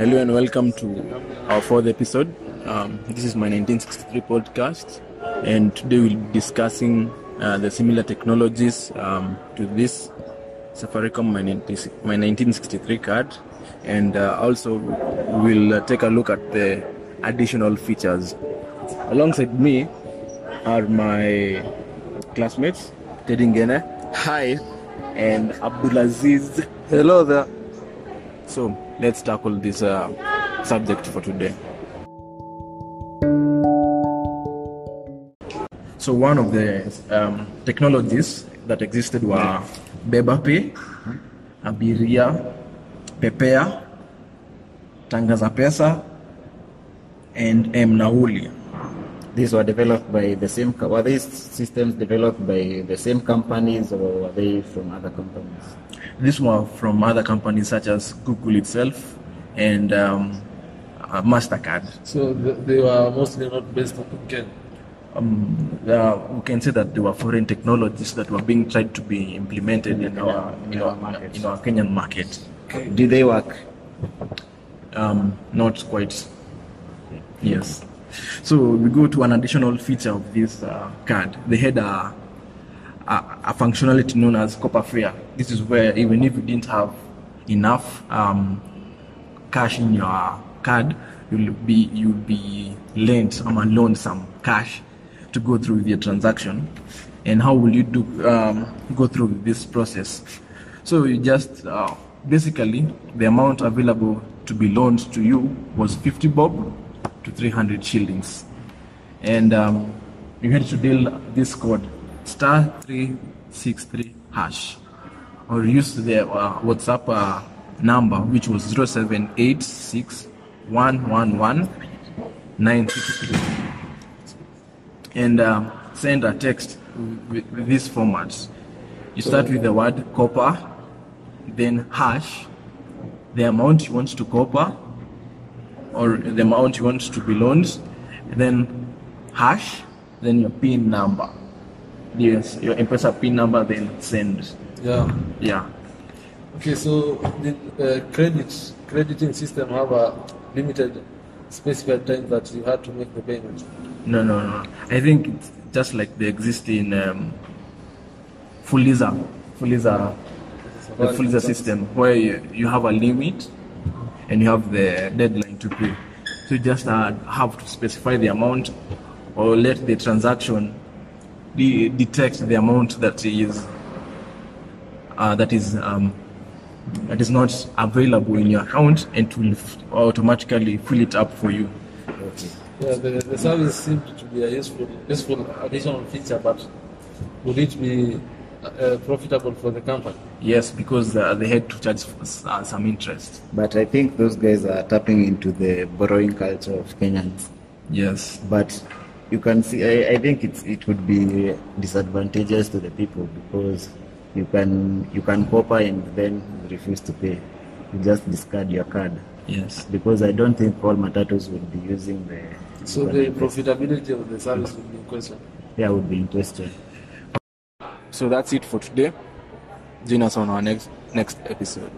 Hello and welcome to our fourth episode. Um, this is my 1963 podcast, and today we'll be discussing uh, the similar technologies um, to this Safaricom my, 19, my 1963 card, and uh, also we'll uh, take a look at the additional features. Alongside me are my classmates, Teddy Ngene. Hi. And Abdulaziz. Hello there. So let's tackle this uh, subject for today. So one of the um, technologies that existed were Beba Pay, Abiria, Pepea, Tangaza Pesa, and Mnauli. Nauli. These were developed by the same. Were these systems developed by the same companies, or were they from other companies? These were from other companies such as Google itself and um, uh, Mastercard. So th- they were mostly not based on Kenya. um, uh, we can say that there were foreign technologies that were being tried to be implemented in our in our, market. in our Kenyan market. Did they work? Um, not quite. Yes. So we go to an additional feature of this uh, card. They had a, a, a functionality known as copper fare. This is where even if you didn't have enough um, cash in your card, you'll be you'll be lent or loaned some cash to go through your transaction. And how will you do um, go through this process? So you just uh, basically the amount available to be loaned to you was 50 bob to 300 shillings, and um, you had to dial this code star 363 hash. Or use the uh, WhatsApp uh, number which was 0786 and um, send a text with, with this format. You start with the word copper, then hash, the amount you want to copper, or the amount you want to be loaned, then hash, then your PIN number. Yes, your M-Pesa PIN number, then send. Yeah. Yeah. Okay, so the uh, credit crediting system have a limited specified time that you had to make the payment. No, no, no. I think it's just like they exist in um, Fuliza, Fuliza, the Fuliza system, where you, you have a limit and you have the deadline to pay. So you just uh, have to specify the amount or let the transaction de- detect the amount that is uh, that is um, that is not available in your account and will f- automatically fill it up for you. Okay. Yeah, the, the service seemed to be a useful useful additional feature, but would it be uh, profitable for the company? Yes, because uh, they had to charge uh, some interest. But I think those guys are tapping into the borrowing culture of Kenyans. Yes. But you can see, I, I think it's, it would be disadvantageous to the people because you can you can copper and then refuse to pay. You just discard your card Yes. because I don't think all matatus would be using the. So the profitability of the service would be in question. Yeah, would be interesting. So that's it for today. Join us on our next next episode.